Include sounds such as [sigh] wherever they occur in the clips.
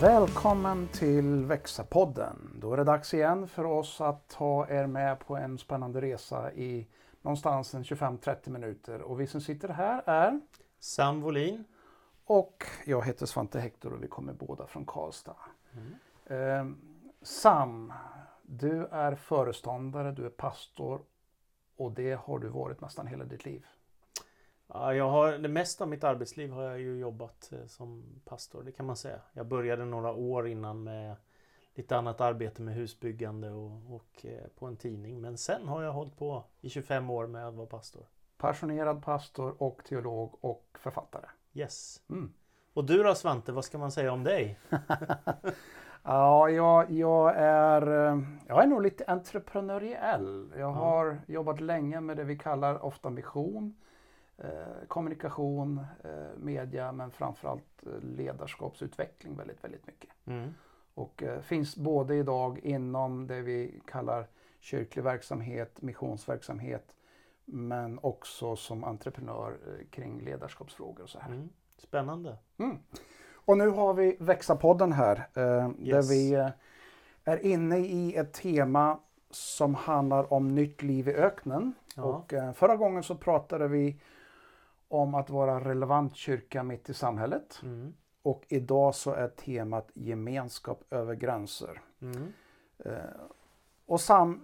Välkommen till Växa-podden. Då är det dags igen för oss att ta er med på en spännande resa i någonstans en 25-30 minuter. Och vi som sitter här är Sam Wolin. och jag heter Svante Hector och vi kommer båda från Karlstad. Eh, Sam, du är föreståndare, du är pastor och det har du varit nästan hela ditt liv. Ja, jag har, det mesta av mitt arbetsliv har jag ju jobbat eh, som pastor, det kan man säga. Jag började några år innan med lite annat arbete med husbyggande och, och eh, på en tidning. Men sen har jag hållit på i 25 år med att vara pastor. Passionerad pastor och teolog och författare. Yes. Mm. Och du då Svante, vad ska man säga om dig? [laughs] [laughs] Ja, jag, jag, är, eh, jag är nog lite entreprenöriell. Jag har jobbat länge med det vi kallar ofta mission, eh, kommunikation, eh, media men framförallt eh, ledarskapsutveckling väldigt, väldigt mycket. Mm. Och eh, finns både idag inom det vi kallar kyrklig verksamhet, missionsverksamhet men också som entreprenör kring ledarskapsfrågor och så här. Mm. Spännande. Mm. Och nu har vi Växa-podden här eh, där Yes. vi eh, är inne i ett tema som handlar om nytt liv i öknen. Ja. Och, eh, förra gången så pratade vi om att vara relevant kyrka mitt i samhället. Mm. Och idag så är temat gemenskap över gränser. Mm. Eh, och Sam,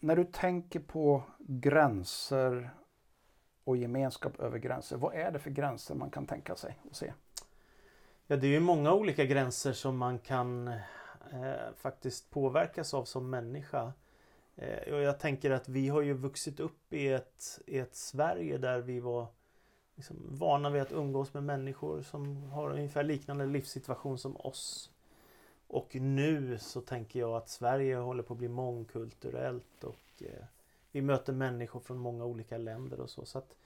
när du tänker på gränser och gemenskap över gränser, vad är det för gränser man kan tänka sig och se? Ja, det är ju många olika gränser som man kan eh, faktiskt påverkas av som människa. Eh, och jag tänker att vi har ju vuxit upp i ett, i ett Sverige där vi var liksom vana vid att umgås med människor som har ungefär liknande livssituation som oss. Och nu så tänker jag att Sverige håller på att bli mångkulturellt och eh, vi möter människor från många olika länder och så. så att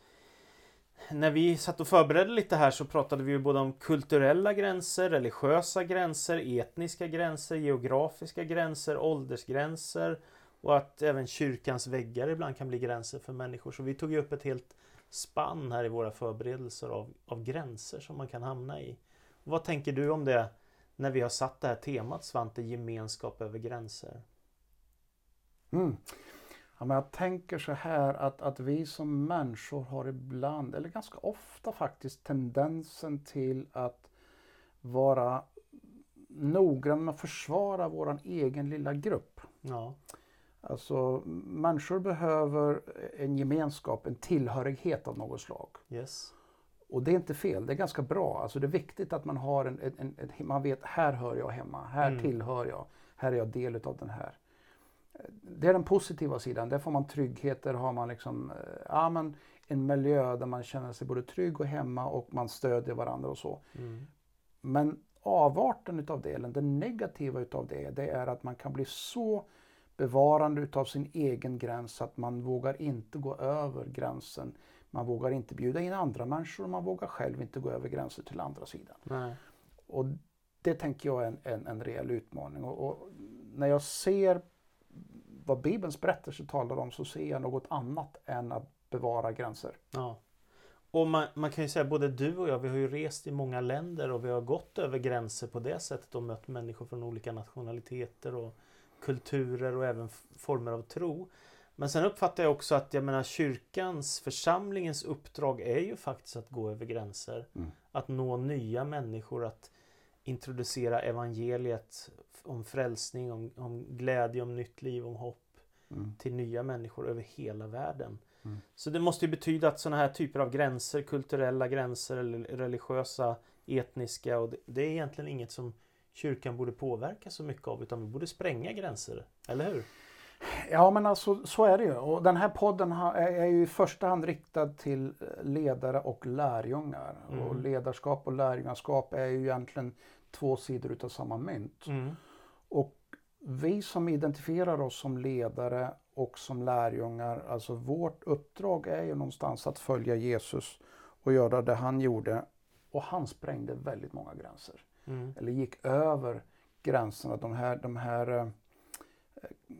när vi satt och förberedde lite här så pratade vi ju både om kulturella gränser, religiösa gränser, etniska gränser, geografiska gränser, åldersgränser och att även kyrkans väggar ibland kan bli gränser för människor. Så vi tog ju upp ett helt spann här i våra förberedelser av, av gränser som man kan hamna i. Vad tänker du om det när vi har satt det här temat Svante, gemenskap över gränser? Mm. Ja, men jag tänker så här att, att vi som människor har ibland, eller ganska ofta faktiskt, tendensen till att vara noggrann med att försvara vår egen lilla grupp. Ja, Alltså människor behöver en gemenskap, en tillhörighet av något slag. yes. Och det är inte fel, det är ganska bra. Alltså det är viktigt att man har en, en, en, en man vet här hör jag hemma, här Mm. tillhör jag, här är jag del av den här. Det är den positiva sidan, där får man trygghet, där har man liksom, eh, ja, men en miljö där man känner sig både trygg och hemma och man stödjer varandra och så. Mm. Men avarten utav det, eller det negativa utav det, det är att man kan bli så bevarande utav sin egen gräns att man vågar inte gå över gränsen. Man vågar inte bjuda in andra människor och man vågar själv inte gå över gränser till andra sidan. Nej. Och det tänker jag är en, en, en reell utmaning. Och, och när jag ser vad Bibelns berättelse talar om så ser jag något annat än att bevara gränser. Ja. Och man, man kan ju säga både du och jag, vi har ju rest i många länder och vi har gått över gränser på det sättet och mött människor från olika nationaliteter och kulturer och även former av tro. Men sen uppfattar jag också att jag menar kyrkans, församlingens uppdrag är ju faktiskt att gå över gränser. Mm. Att nå nya människor, att introducera evangeliet om frälsning, om, om glädje, om nytt liv, om hopp Mm. till nya människor över hela världen. Mm. Så det måste ju betyda att sådana här typer av gränser, kulturella gränser eller religiösa, etniska, och det, det är egentligen inget som kyrkan borde påverka så mycket av utan vi borde spränga gränser, eller hur? Ja men alltså så är det ju. Och den här podden är ju i första hand riktad till eh, ledare och lärjungar. Mm. Och ledarskap och lärjungaskap är ju egentligen två sidor utav samma mynt. Mm. Och vi som identifierar oss som ledare och som lärjungar, alltså vårt uppdrag är ju någonstans att följa Jesus och göra det han gjorde. Och han sprängde väldigt många gränser. Mm. Eller gick över gränserna. De här, de här eh,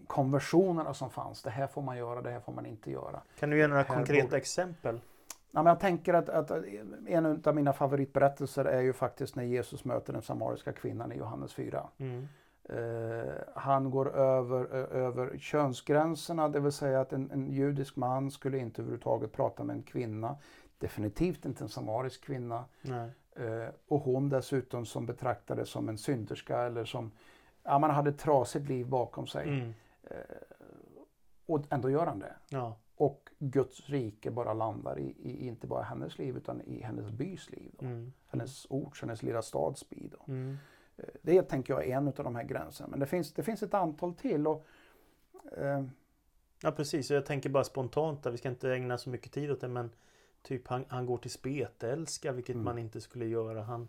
konversionerna som fanns. Det här får man göra, det här får man inte göra. Kan du ge några konkreta borde- exempel? Ja, men jag tänker att, att en av mina favoritberättelser är ju faktiskt när Jesus möter den samariska kvinnan i Johannes 4. Mm. Eh, han går över, över könsgränserna, det vill säga att en, en judisk man skulle inte överhuvudtaget prata med en kvinna. Definitivt inte en samarisk kvinna. Nej. Eh, och hon dessutom som betraktades som en synderska eller som ja, man hade ett trasigt liv bakom sig. Mm. Eh, och ändå gör han det. Ja. Och Guds rike bara landar i, i inte bara hennes liv utan i hennes bys liv. Mm. Hennes orts, hennes lilla stads by. Mm. Eh, Det tänker jag är en av de här gränserna. Men det finns, det finns ett antal till. Och, eh, Ja precis, jag tänker bara spontant där, vi ska inte ägna så mycket tid åt det men Typ han, han går till spetälska vilket Mm. man inte skulle göra. Han,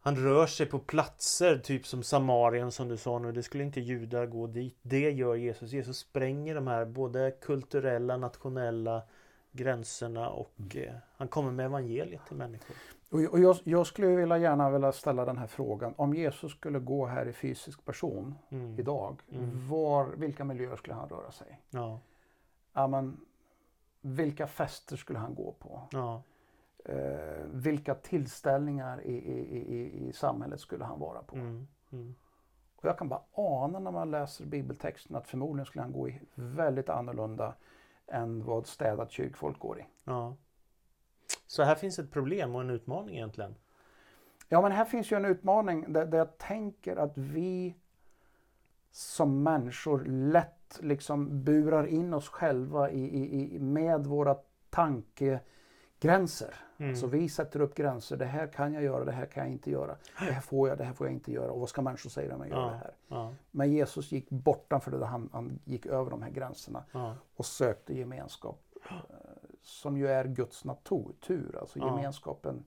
han rör sig på platser typ som Samarien som du sa nu. Det skulle inte judar gå dit. Det gör Jesus. Jesus spränger de här både kulturella, nationella gränserna och Mm. eh, han kommer med evangeliet till människor. och, jag, jag skulle vilja gärna vilja ställa den här frågan. Om Jesus skulle gå här i fysisk person Mm. idag, Mm. var, vilka miljöer skulle han röra sig? Ja, Ja, men, vilka fester skulle han gå på? ja, Eh, vilka tillställningar i, i, i, i samhället skulle han vara på? mm. Mm. Och jag kan bara ana när man läser bibeltexten att förmodligen skulle han gå i väldigt annorlunda än vad städat kyrkfolk går i. ja. Så här finns ett problem och en utmaning egentligen. Ja, men här finns ju en utmaning där, där jag tänker att vi som människor lätt liksom burar in oss själva i, i, i, med våra tankegränser. Mm. Alltså vi sätter upp gränser. Det här kan jag göra, det här kan jag inte göra. Det här får jag, det här får jag inte göra. Och vad ska människor säga om jag gör Ja. det här? Ja, Men Jesus gick bortanför det. Han, han gick över de här gränserna ja, och sökte gemenskap. eh, Som ju är Guds natur. Alltså gemenskapen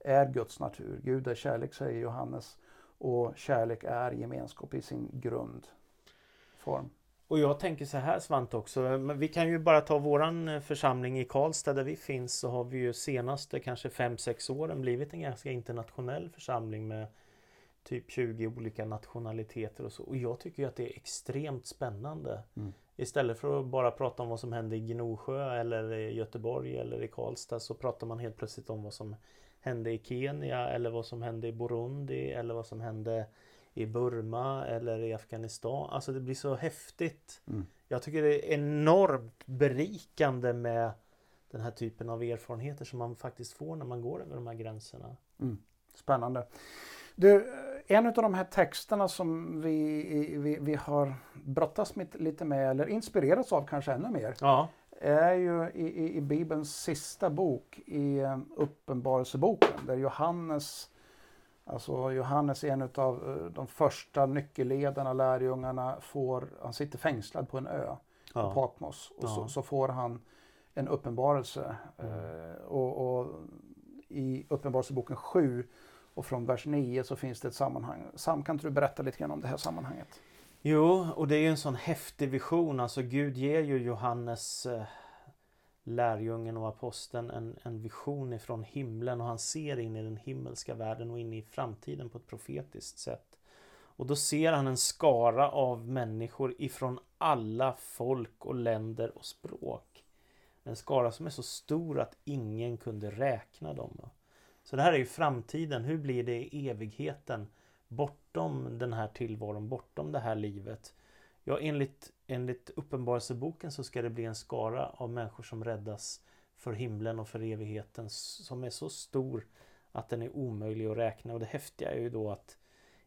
är Guds natur. Gud är kärlek säger Johannes. Och kärlek är gemenskap i sin grundform. Och jag tänker så här Svante också. Vi kan ju bara ta våran eh, församling i Karlstad där vi finns så har vi ju senaste kanske 5-6 åren blivit en ganska internationell församling med typ 20 olika nationaliteter och så. Och jag tycker att det är extremt spännande. Mm. Istället för att bara prata om vad som hände i Gnosjö eller i Göteborg eller i Karlstad så pratar man helt plötsligt om vad som hände i Kenya eller vad som hände i Burundi eller vad som hände i Burma eller i Afghanistan. Alltså det blir så häftigt. Mm. Jag tycker det är enormt berikande med den här typen av erfarenheter som man faktiskt får när man går över de här gränserna. Spännande. Du, en av de här texterna som vi, vi, vi har brottats med, lite med, eller inspirerats av kanske ännu mer, Ja, är ju i, i, i Bibelns sista bok, i Uppenbarelseboken, där Johannes, alltså Johannes är en av de första nyckelledarna, lärjungarna, får, han sitter fängslad på en ö, på ja, Patmos, och så, Ja. så får han en uppenbarelse. Eh, och, och i Uppenbarelseboken 7 och från vers 9 så finns det ett sammanhang. Sam, kan inte du berätta lite grann om det här sammanhanget? Jo, och det är ju en sån häftig vision. Alltså Gud ger ju Johannes eh, lärjungen och aposteln en, en vision ifrån himlen och han ser in i den himmelska världen och in i framtiden på ett profetiskt sätt. Och då ser han en skara av människor ifrån alla folk och länder och språk. En skara som är så stor att ingen kunde räkna dem. Så det här är ju framtiden. Hur blir det i evigheten? Bortom den här tillvaron, bortom det här livet. Ja, enligt, enligt Uppenbarelseboken så ska det bli en skara av människor som räddas för himlen och för evigheten som är så stor att den är omöjlig att räkna. Och det häftiga är ju då att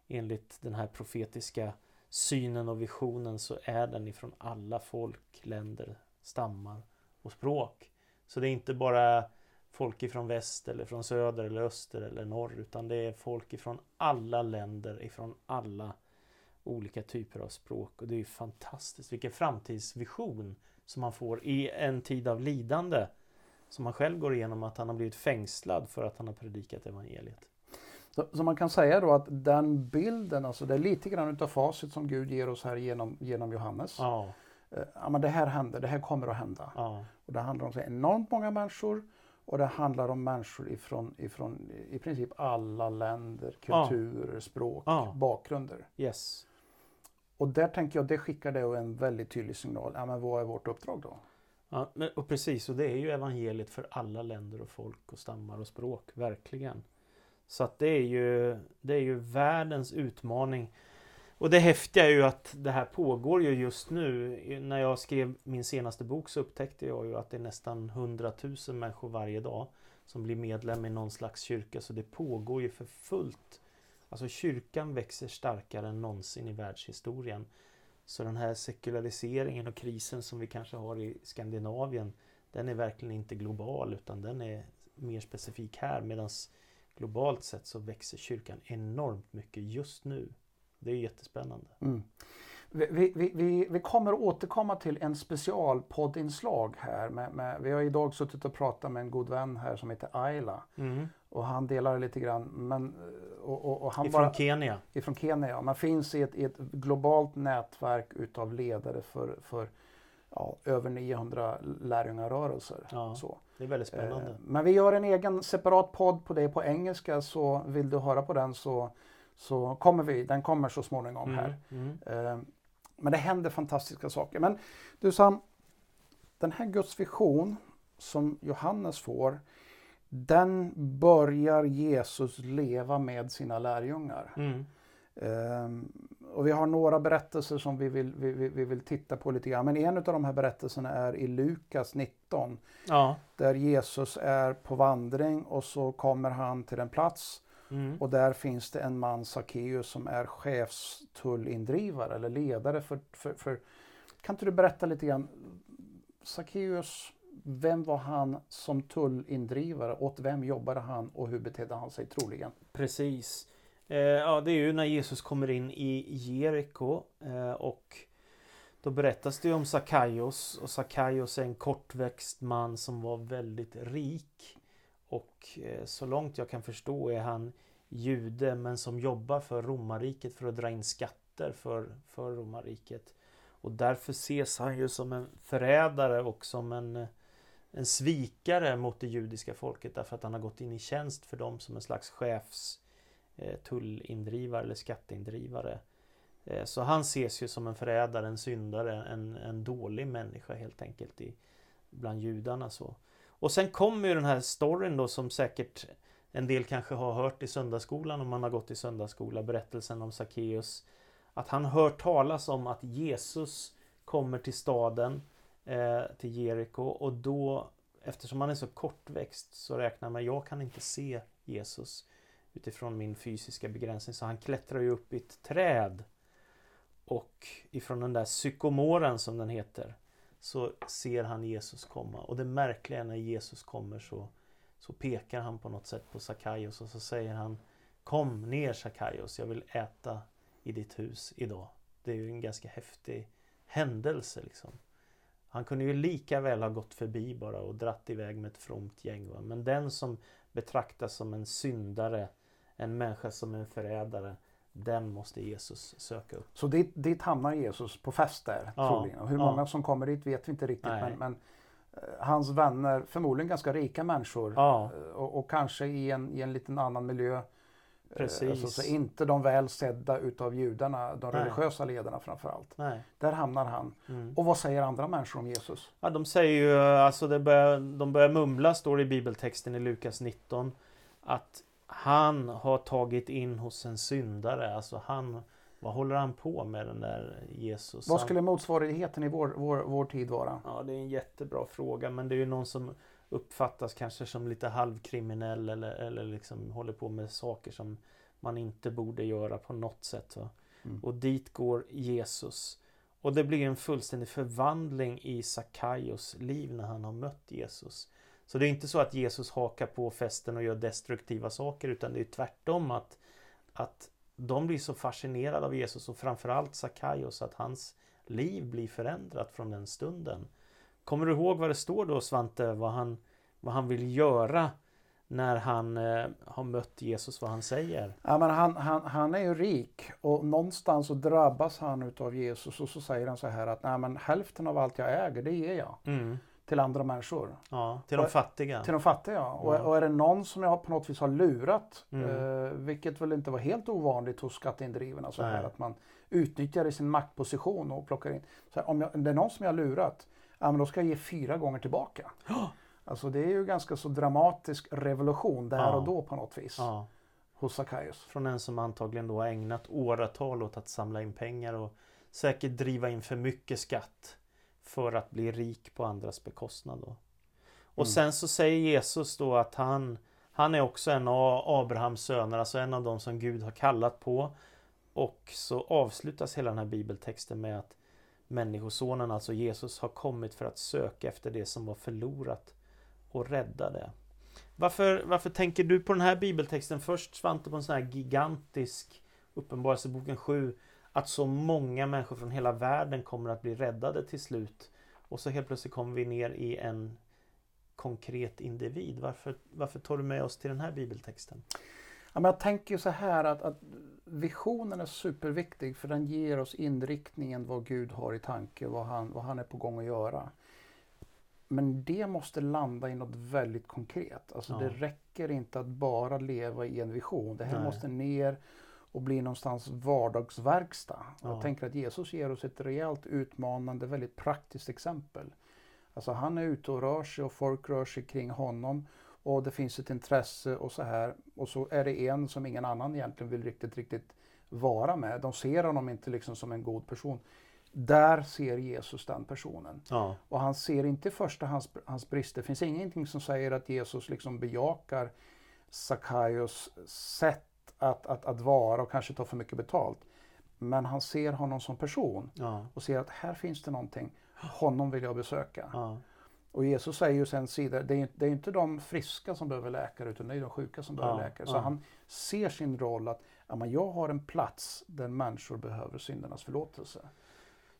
enligt den här profetiska synen och visionen så är den ifrån alla folk, länder, stammar och språk. Så det är inte bara folk ifrån väst eller från söder eller öster eller norr utan det är folk ifrån alla länder, ifrån alla olika typer av språk och det är fantastiskt. Vilken framtidsvision som man får i en tid av lidande som han själv går igenom att han har blivit fängslad för att han har predikat evangeliet. Så, så man kan säga då att den bilden, alltså det är lite grann utav facit som Gud ger oss här genom, genom Johannes. Ja, Eh, Ja, men det här händer, det här kommer att hända. ja, Och det handlar om så enormt många människor och det handlar om människor ifrån, ifrån i princip alla länder, Ja. kulturer, språk, Ja. bakgrunder. yes. Och där tänker jag, det skickar det en väldigt tydlig signal. Ja, men vad är vårt uppdrag då? Ja, men, och precis, och det är ju evangeliet för alla länder och folk och stammar och språk, verkligen. Så att det är ju, det är ju världens utmaning. Och det häftiga är ju att det här pågår ju just nu. När jag skrev min senaste bok så upptäckte jag ju att det är nästan 100 000 människor varje dag som blir medlem i någon slags kyrka. Så det pågår ju för fullt. Alltså kyrkan växer starkare än någonsin i världshistorien. Så den här sekulariseringen och krisen som vi kanske har i Skandinavien den är verkligen inte global utan den är mer specifik här medan globalt sett så växer kyrkan enormt mycket just nu. Det är jättespännande. Mm. Vi, vi, vi, vi kommer återkomma till en specialpoddinslag här. Med, med, vi har idag suttit och pratat med en god vän här som heter Ayla. Mm. Och han delar lite grann. Men, och, och, och han ifrån bara, Kenya? Ifrån Kenya. Man finns i ett, i ett globalt nätverk utav ledare för, för ja, över 900 lärjungarörelser. Ja, så. Det är väldigt spännande. Eh, men vi gör en egen separat podd på det på engelska så vill du höra på den så, så kommer vi, den kommer så småningom här. Mm, mm. Men det händer fantastiska saker. Men du Sam, den här Guds vision som Johannes får, den börjar Jesus leva med sina lärjungar. Mm. Um, och vi har några berättelser som vi vill, vi, vi, vill titta på lite grann. Men en av de här berättelserna är i Lukas 19. Ja. Där Jesus är på vandring och så kommer han till en plats Mm. Och där finns det en man, Sackeus, som är chefstullindrivare eller ledare för, för, för... Kan inte du berätta lite grann? Sackeus, vem var han som tullindrivare? Åt vem jobbade han och hur betedde han sig troligen? Precis. Eh, ja, det är ju när Jesus kommer in i Jeriko eh, och då berättas det om Sackaios och Sackaios är en kortväxt man som var väldigt rik. Och eh, så långt jag kan förstå är han jude men som jobbar för romarriket för att dra in skatter för, för romarriket. Och därför ses han ju som en förrädare och som en, en svikare mot det judiska folket därför att han har gått in i tjänst för dem som en slags chefs eh, tullindrivare eller skatteindrivare. Eh, så han ses ju som en förrädare, en syndare, en, en dålig människa helt enkelt i, bland judarna. så. Och sen kommer ju den här storyn då som säkert en del kanske har hört i söndagsskolan om man har gått i söndagsskola berättelsen om Sackeus. Att han hör talas om att Jesus kommer till staden, eh, till Jeriko och då eftersom han är så kortväxt så räknar man jag kan inte se Jesus utifrån min fysiska begränsning så han klättrar ju upp i ett träd och ifrån den där psykomoren som den heter så ser han Jesus komma. Och det märkliga är när Jesus kommer så, så pekar han på något sätt på Sakaios och så säger han Kom ner Sakaios, jag vill äta i ditt hus idag. Det är ju en ganska häftig händelse liksom. Han kunde ju lika väl ha gått förbi bara och dratt iväg med ett fromt gäng. Va? Men den som betraktas som en syndare, en människa som en förrädare, den måste Jesus söka upp. Så dit, dit hamnar Jesus på fest där ja, troligen. Och hur ja. många som kommer dit vet vi inte riktigt. Men, men, eh, hans vänner, förmodligen ganska rika människor ja. Eh, och, och, kanske i en, i en liten annan miljö. Eh, Precis. Alltså, så inte de väl sedda utav judarna, de Nej. religiösa ledarna framförallt. Nej. Där hamnar han. Mm. Och vad säger andra människor om Jesus? Ja, de säger ju, alltså det börjar, de börjar mumla, står det i bibeltexten i Lukas 19. Att han har tagit in hos en syndare. Alltså han, vad håller han på med den där Jesus? Vad skulle motsvarigheten i vår, vår, vår tid vara? Ja, det är en jättebra fråga. Men det är ju någon som uppfattas kanske som lite halvkriminell eller, eller liksom håller på med saker som man inte borde göra på något sätt. Mm. Och dit går Jesus. Och det blir en fullständig förvandling i Sakaios liv när han har mött Jesus. Så det är inte så att Jesus hakar på festen och gör destruktiva saker utan det är tvärtom att, att de blir så fascinerade av Jesus och framförallt Sakaios att hans liv blir förändrat från den stunden. Kommer du ihåg vad det står då Svante, vad han, vad han vill göra när han eh, har mött Jesus, vad han säger? Ja, men han, han, han är ju rik och någonstans så drabbas han utav Jesus och så säger han så här att Nej, men hälften av allt jag äger, det ger jag. Mm till andra människor. Ja, till de fattiga. Till de fattiga, ja. Och, och, är det någon som jag på något vis har lurat, mm. eh, vilket väl inte var helt ovanligt hos skatteindrivarna, så här, att man utnyttjar sin maktposition och plockar in. Så här, om, jag, om det är någon som jag har lurat, ja men då ska jag ge fyra gånger tillbaka. Alltså det är ju ganska så dramatisk revolution där Ja. och då på något vis. Ja. Hos Sackaios. Från en som antagligen då har ägnat åratal åt att samla in pengar och säkert driva in för mycket skatt för att bli rik på andras bekostnad. Då. Och Mm. sen så säger Jesus då att han, han är också en av Abrahams söner, alltså en av dem som Gud har kallat på. Och så avslutas hela den här bibeltexten med att Människosonen, alltså Jesus, har kommit för att söka efter det som var förlorat och rädda det. Varför, varför tänker du på den här bibeltexten först Svante på en sån här gigantisk Uppenbarelseboken 7 att så många människor från hela världen kommer att bli räddade till slut och så helt plötsligt kommer vi ner i en konkret individ. Varför, varför tar du med oss till den här bibeltexten? Ja, men jag tänker så här att, att visionen är superviktig för den ger oss inriktningen vad Gud har i tanke, vad han, vad han är på gång att göra. Men det måste landa i något väldigt konkret. Alltså Ja. det räcker inte att bara leva i en vision. Det här Nej. måste ner och bli någonstans vardagsverkstad. Ja. Jag tänker att Jesus ger oss ett rejält utmanande, väldigt praktiskt exempel. Alltså han är ute och rör sig och folk rör sig kring honom och det finns ett intresse och så här. Och så är det en som ingen annan egentligen vill riktigt, riktigt vara med. De ser honom inte liksom som en god person. Där ser Jesus den personen. Ja, Och han ser inte i första hans, hans brister. Det finns ingenting som säger att Jesus liksom bejakar Sackaios sätt att, att, att vara och kanske ta för mycket betalt. Men han ser honom som person ja, och ser att här finns det någonting. Honom vill jag besöka. ja, Och Jesus säger ju sen sida, det är, det är inte de friska som behöver läkare utan det är de sjuka som behöver Ja, läkare. Så han ser sin roll att ja, men jag har en plats där människor behöver syndernas förlåtelse.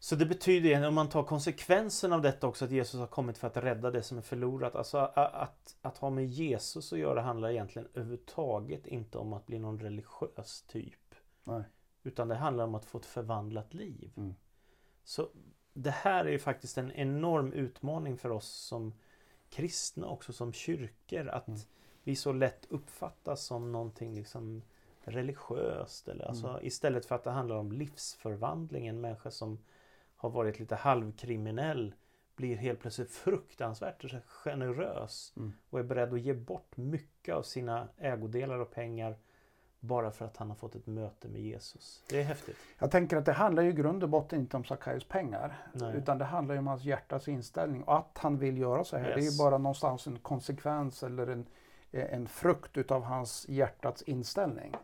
Så det betyder, om man tar konsekvensen av detta också, att Jesus har kommit för att rädda det som är förlorat. Alltså a- att, att ha med Jesus att göra handlar egentligen överhuvudtaget inte om att bli någon religiös typ. Nej. Utan det handlar om att få ett förvandlat liv. Mm. Så det här är ju faktiskt en enorm utmaning för oss som kristna också som kyrkor. Att Mm. vi så lätt uppfattas som någonting liksom religiöst. Eller, alltså, Mm. Istället för att det handlar om livsförvandling. En människa som har varit lite halvkriminell blir helt plötsligt fruktansvärt generös Mm. och är beredd att ge bort mycket av sina ägodelar och pengar bara för att han har fått ett möte med Jesus. Det är häftigt. Jag tänker att det handlar ju i grund och botten inte om Sackaios pengar. Nej. Utan det handlar ju om hans hjärtas inställning. Och att han vill göra så här, det är Yes. ju bara någonstans en konsekvens eller en, en frukt utav hans hjärtats inställning.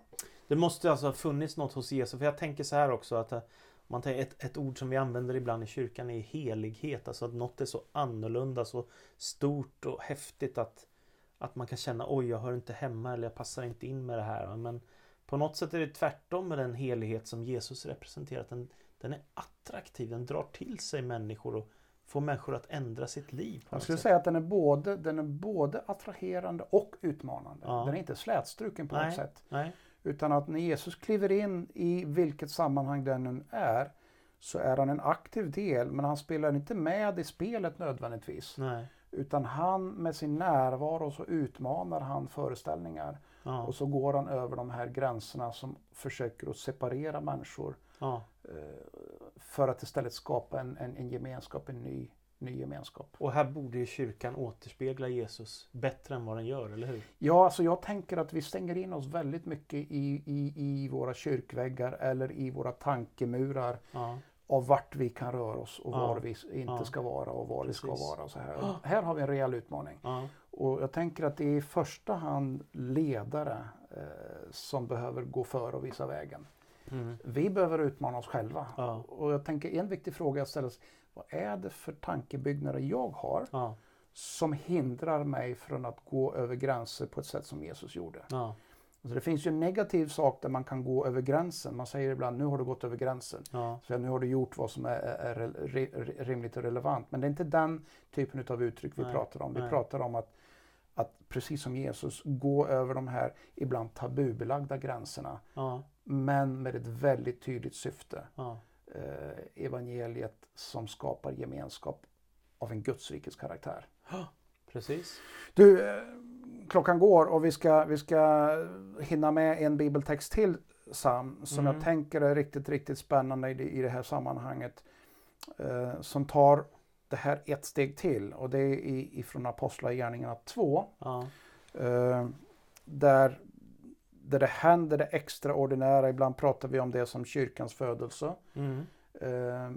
Det måste alltså ha funnits något hos Jesus. För jag tänker så här också att eh, man tänker ett, ett ord som vi använder ibland i kyrkan är helighet. Alltså att något är så annorlunda, så stort och häftigt att, att man kan känna oj, jag hör inte hemma eller jag passar inte in med det här. Men på något sätt är det tvärtom med den helighet som Jesus representerar. Den, den är attraktiv, den drar till sig människor och får människor att ändra sitt liv. Jag skulle sätt. säga att den är, både, den är både attraherande och utmanande. Ja. Den är inte slätstruken på Nej. något sätt. Nej, Utan att när Jesus kliver in i vilket sammanhang den nu är så är han en aktiv del men han spelar inte med i spelet nödvändigtvis. nej. Utan han med sin närvaro så utmanar han föreställningar. Ja, Och så går han över de här gränserna som försöker att separera människor. ja. eh, För att istället skapa en, en, en gemenskap, en ny, ny gemenskap. Och här borde ju kyrkan återspegla Jesus bättre än vad den gör, eller hur? Ja, alltså jag tänker att vi stänger in oss väldigt mycket i, i, i våra kyrkväggar eller i våra tankemurar Ja, av vart vi kan röra oss och Ja. var vi inte Ja. ska vara och var vi ska Precis. vara. Så här. [gasps] Här har vi en rejäl utmaning. Och jag tänker att det är i första hand ledare eh, som behöver gå före och visa vägen. Mm, Vi behöver utmana oss själva. Ja. Och jag tänker en viktig fråga ställa sig. Vad är det för tankebyggnader jag har ja, som hindrar mig från att gå över gränser på ett sätt som Jesus gjorde? ja, Alltså det finns ju en negativ sak där man kan gå över gränsen. Man säger ibland nu har du gått över gränsen. ja, Så nu har du gjort vad som är, är, är rimligt och relevant. Men det är inte den typen av uttryck vi Nej, pratar om. Vi nej. pratar om att, att precis som Jesus gå över de här ibland tabubelagda gränserna. ja, Men med ett väldigt tydligt syfte. ja, Eh, evangeliet som skapar gemenskap av en Gudsrikes karaktär. precis. Du, eh, klockan går och vi ska, vi ska hinna med en bibeltext till Sam som Mm. jag tänker är riktigt, riktigt spännande i det, i det här sammanhanget. Eh, som tar det här ett steg till och det är i, ifrån Apostlagärningarna 2. Ja. Eh, där, där det händer det extraordinära. Ibland pratar vi om det som kyrkans födelse. Mm. Eh,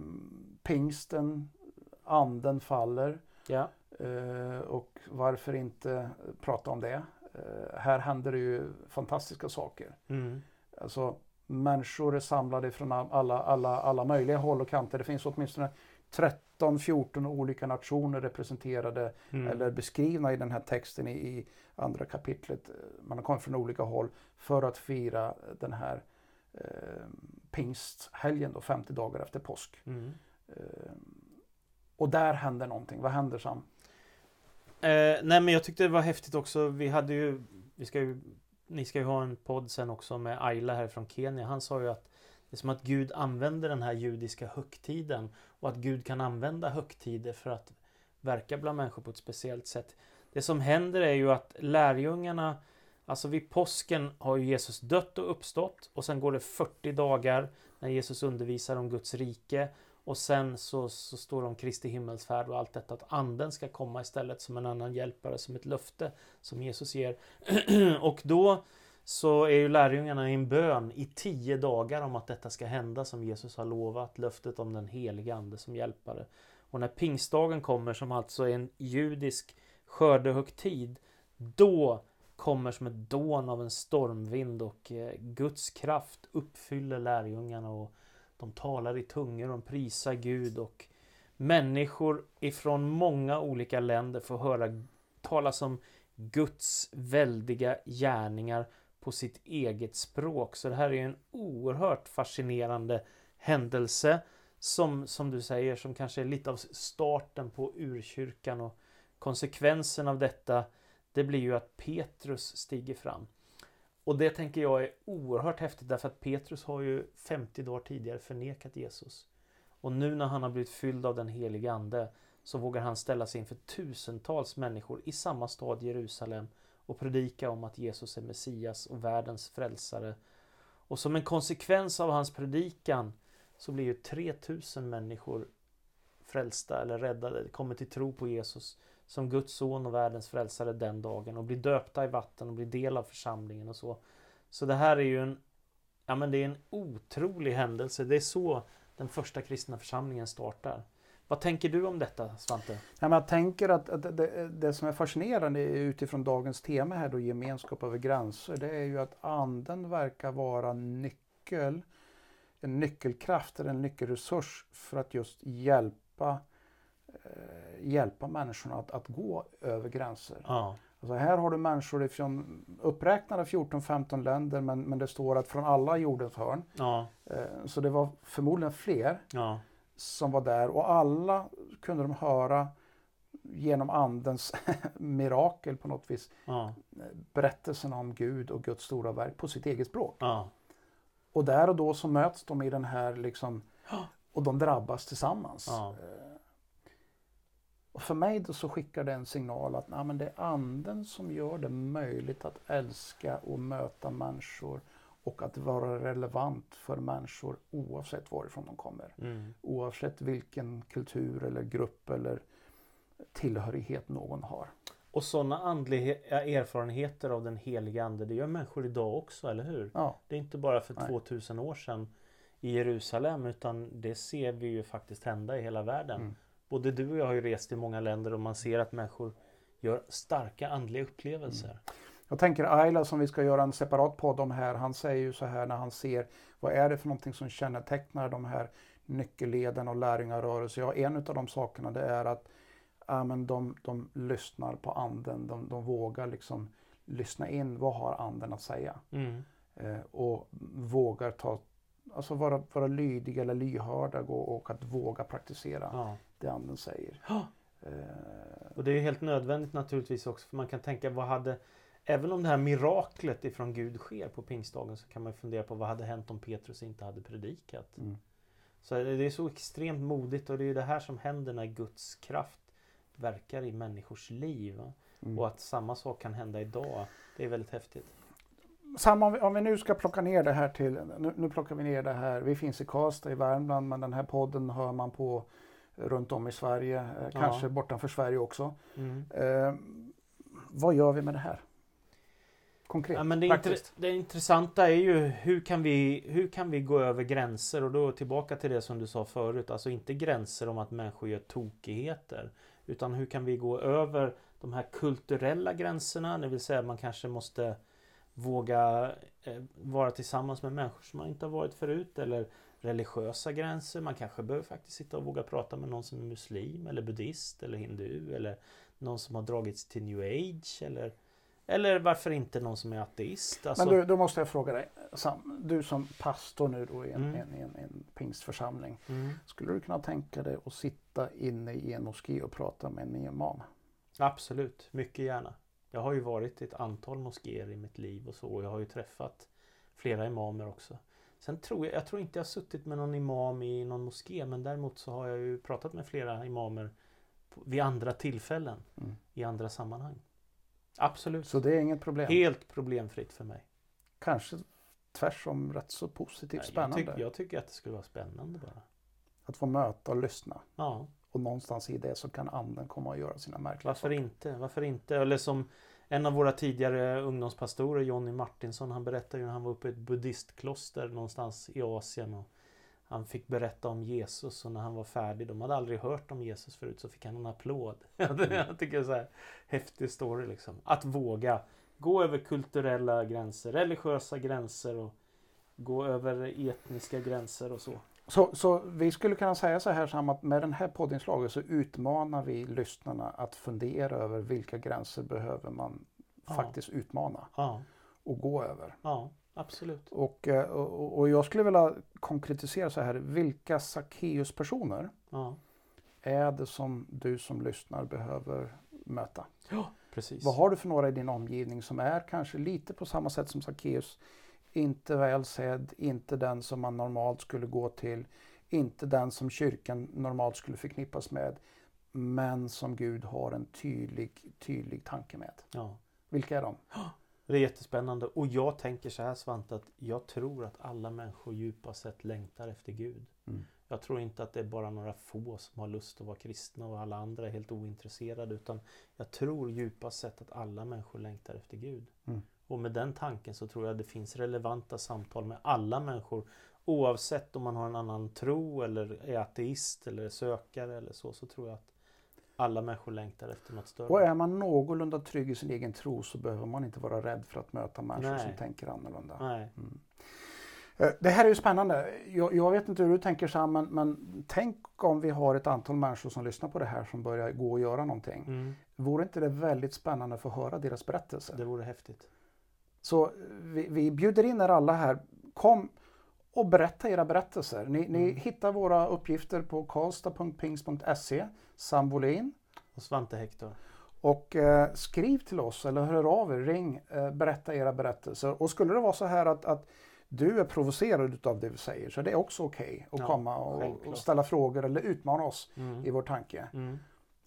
pingsten, anden faller. Ja. Eh, och varför inte prata om det? Eh, här händer det ju fantastiska saker. Mm. Alltså, människor är samlade från alla, alla, alla möjliga håll och kanter. Det finns åtminstone 13-14 olika nationer representerade Mm. eller beskrivna i den här texten i, i andra kapitlet. Man har kommit från olika håll för att fira den här eh, pingsthelgen, då, 50 dagar efter påsk. Mm. Eh, och där händer någonting. Vad händer Sam? Eh, nej men jag tyckte det var häftigt också. Vi hade ju, vi ska ju, ni ska ju ha en podd sen också med Ayla här från Kenya. Han sa ju att det är som att Gud använder den här judiska högtiden och att Gud kan använda högtider för att verka bland människor på ett speciellt sätt. Det som händer är ju att lärjungarna, alltså vid påsken har ju Jesus dött och uppstått och sen går det 40 dagar när Jesus undervisar om Guds rike och sen så, så står det om Kristi himmelsfärd och allt detta att anden ska komma istället som en annan hjälpare, som ett löfte som Jesus ger. [clears throat] och då så är ju lärjungarna i en bön i tio dagar om att detta ska hända som Jesus har lovat. Löftet om den helige ande som hjälpare. Och när pingstdagen kommer som alltså är en judisk skördehögtid. Då kommer som ett dån av en stormvind och eh, Guds kraft uppfyller lärjungarna och de talar i tungor, de prisar Gud och människor ifrån många olika länder får höra talas om Guds väldiga gärningar på sitt eget språk. Så det här är en oerhört fascinerande händelse som, som du säger, som kanske är lite av starten på urkyrkan och konsekvensen av detta det blir ju att Petrus stiger fram. Och det tänker jag är oerhört häftigt därför att Petrus har ju 50 dagar tidigare förnekat Jesus. Och nu när han har blivit fylld av den helige Ande så vågar han ställa sig inför tusentals människor i samma stad Jerusalem och predika om att Jesus är Messias och världens frälsare. Och som en konsekvens av hans predikan så blir ju 3000 människor frälsta eller räddade, kommer till tro på Jesus som Guds son och världens frälsare den dagen och blir döpta i vatten och blir del av församlingen och så. Så det här är ju en, ja men det är en otrolig händelse. Det är så den första kristna församlingen startar. Vad tänker du om detta Svante? Men jag tänker att, att det, det, som är fascinerande utifrån dagens tema här då gemenskap över gränser det är ju att anden verkar vara nyckel, en nyckelkraft eller en nyckelresurs för att just hjälpa eh, hjälpa människorna att, att gå över gränser. Ja. Alltså här har du människor ifrån uppräknade 14-15 länder men, men det står att från alla jordens hörn. Ja. Eh, så det var förmodligen fler Ja. Som var där och alla kunde de höra genom andens [laughs] mirakel på något vis Ja. berättelsen om Gud och Guds stora verk på sitt eget språk. Ja. Och där och då så möts de i den här liksom [gasps] och de drabbas tillsammans. Ja. Eh, Och för mig då så skickar det en signal att nej, men det är anden som gör det möjligt att älska och möta människor och att vara relevant för människor oavsett varifrån de kommer. Mm. Oavsett vilken kultur eller grupp eller tillhörighet någon har. Och sådana andliga erfarenheter av den heliga Ande, det gör människor idag också, eller hur? Ja, Det är inte bara för Nej. 2000 år sedan i Jerusalem, utan det ser vi ju faktiskt hända i hela världen. Mm. Både du och jag har ju rest i många länder och man ser att människor gör starka andliga upplevelser. Jag tänker Ayla som vi ska göra en separat podd om här, han säger ju så här när han ser vad är det för någonting som kännetecknar de här nyckelleden och lärjungarörelser. Ja, en av de sakerna det är att ja, men de, de lyssnar på anden, de, de vågar liksom lyssna in, vad har anden att säga? Mm. Eh, och vågar ta, alltså vara, vara lydiga eller lyhörda och, och att våga praktisera Ja. det anden säger. Ja. Eh, Och det är ju helt nödvändigt naturligtvis också för man kan tänka vad hade Även om det här miraklet ifrån Gud sker på pingstdagen så kan man fundera på vad hade hänt om Petrus inte hade predikat. mm. Så det är så extremt modigt och det är det här som händer när Guds kraft verkar i människors liv. Mm. Och att samma sak kan hända idag. Det är väldigt häftigt. Samma, om vi- om vi nu ska plocka ner det här till, nu, nu plockar vi ner det här, vi finns i Karlstad i Värmland men den här podden hör man på runt om i Sverige, eh, kanske bortanför Sverige också. Mm. Eh, vad gör vi med det här? Konkret, Ja, men det, intre- det intressanta är ju hur kan, vi, hur kan vi gå över gränser? Och då tillbaka till det som du sa förut. Alltså inte gränser om att människor gör tokigheter. Utan hur kan vi gå över de här kulturella gränserna? Det vill säga man kanske måste våga eh, vara tillsammans med människor som man inte har varit förut. Eller religiösa gränser. Man kanske behöver faktiskt sitta och våga prata med någon som är muslim eller buddhist eller hindu. Eller någon som har dragits till new age. Eller eller varför inte någon som är ateist? Alltså, Men du, då måste jag fråga dig, Sam, du som pastor nu då i en, Mm. en, en, en pingstförsamling. mm, Skulle du kunna tänka dig att sitta inne i en moské och prata med en imam? absolut, mycket gärna. Jag har ju varit i ett antal moskéer i mitt liv och så. Och jag har ju träffat flera imamer också. Sen tror jag, jag tror inte jag har suttit med någon imam i någon moské. Men däremot så har jag ju pratat med flera imamer vid andra tillfällen. Mm. I andra sammanhang. Absolut. Så det är inget problem? Helt problemfritt för mig. Kanske tvärsom rätt så positivt Nej, Jag, spännande? tyck, jag tycker att det skulle vara spännande bara. Att få möta och lyssna. Ja. Och någonstans i det så kan anden komma och göra sina märkliga Varför saker. inte? Varför inte? Eller som en av våra tidigare ungdomspastorer, Jonny Martinsson, han berättade ju när han var uppe i ett buddhistkloster någonstans i Asien. Och han fick berätta om Jesus och när han var färdig, de hade aldrig hört om Jesus förut, så fick han en applåd. [laughs] jag tycker det är så här häftig story liksom. Att våga gå över kulturella gränser, religiösa gränser och gå över etniska gränser och så. Så, så vi skulle kunna säga så här Sam, att med den här poddinslaget så utmanar vi lyssnarna att fundera över vilka gränser behöver man Ja. faktiskt utmana Ja, och gå över. ja absolut. Och, eh, och, och jag skulle vilja konkretisera så här, vilka Sackeus-personer Ja, är det som du som lyssnar behöver möta? precis. Vad har du för några i din omgivning som är kanske lite på samma sätt som Sackeus? Inte väl sedd, inte den som man normalt skulle gå till, inte den som kyrkan normalt skulle förknippas med, men som Gud har en tydlig, tydlig tanke med. Ja. Vilka är de? Det är jättespännande och jag tänker så här Svante att jag tror att alla människor djupast sett längtar efter Gud. Mm. Jag tror inte att det är bara några få som har lust att vara kristna och alla andra är helt ointresserade utan jag tror djupast sett att alla människor längtar efter Gud. Mm. Och med den tanken så tror jag det finns relevanta samtal med alla människor oavsett om man har en annan tro eller är ateist eller sökare eller så så tror jag att alla människor längtar efter något större. Och är man någorlunda trygg i sin egen tro så behöver man inte vara rädd för att möta människor Nej. som tänker annorlunda. Nej. Eh, Det här är ju spännande. Jag, jag vet inte hur du tänker Sam, men, men tänk om vi har ett antal människor som lyssnar på det här som börjar gå och göra någonting. Mm, Vore inte det väldigt spännande att få höra deras berättelser? det vore häftigt. Så vi, vi bjuder in er alla här. Kom och berätta era berättelser. Ni, ni Mm. hittar våra uppgifter på karlstad.pingst.se, Sam Bolin. Och Svante Hector. Och eh, skriv till oss eller hör av er, ring, eh, berätta era berättelser. Och skulle det vara så här att, att du är provocerad av det vi säger så det är också okej att Ja, komma och, och ställa frågor eller utmana oss Mm. i vår tanke. Mm.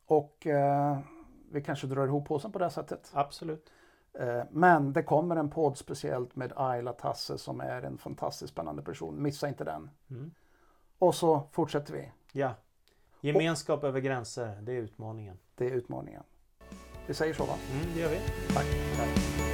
Och eh, vi kanske drar ihop påsen på det sättet. Absolut. Eh, men det kommer en podd speciellt med Ayla Tasse som är en fantastiskt spännande person. Missa inte den. Mm. Och så fortsätter vi. Ja. Gemenskap över gränser, det är utmaningen. Det är utmaningen. Vi säger så va? Mm, det gör vi. Tack. Tack.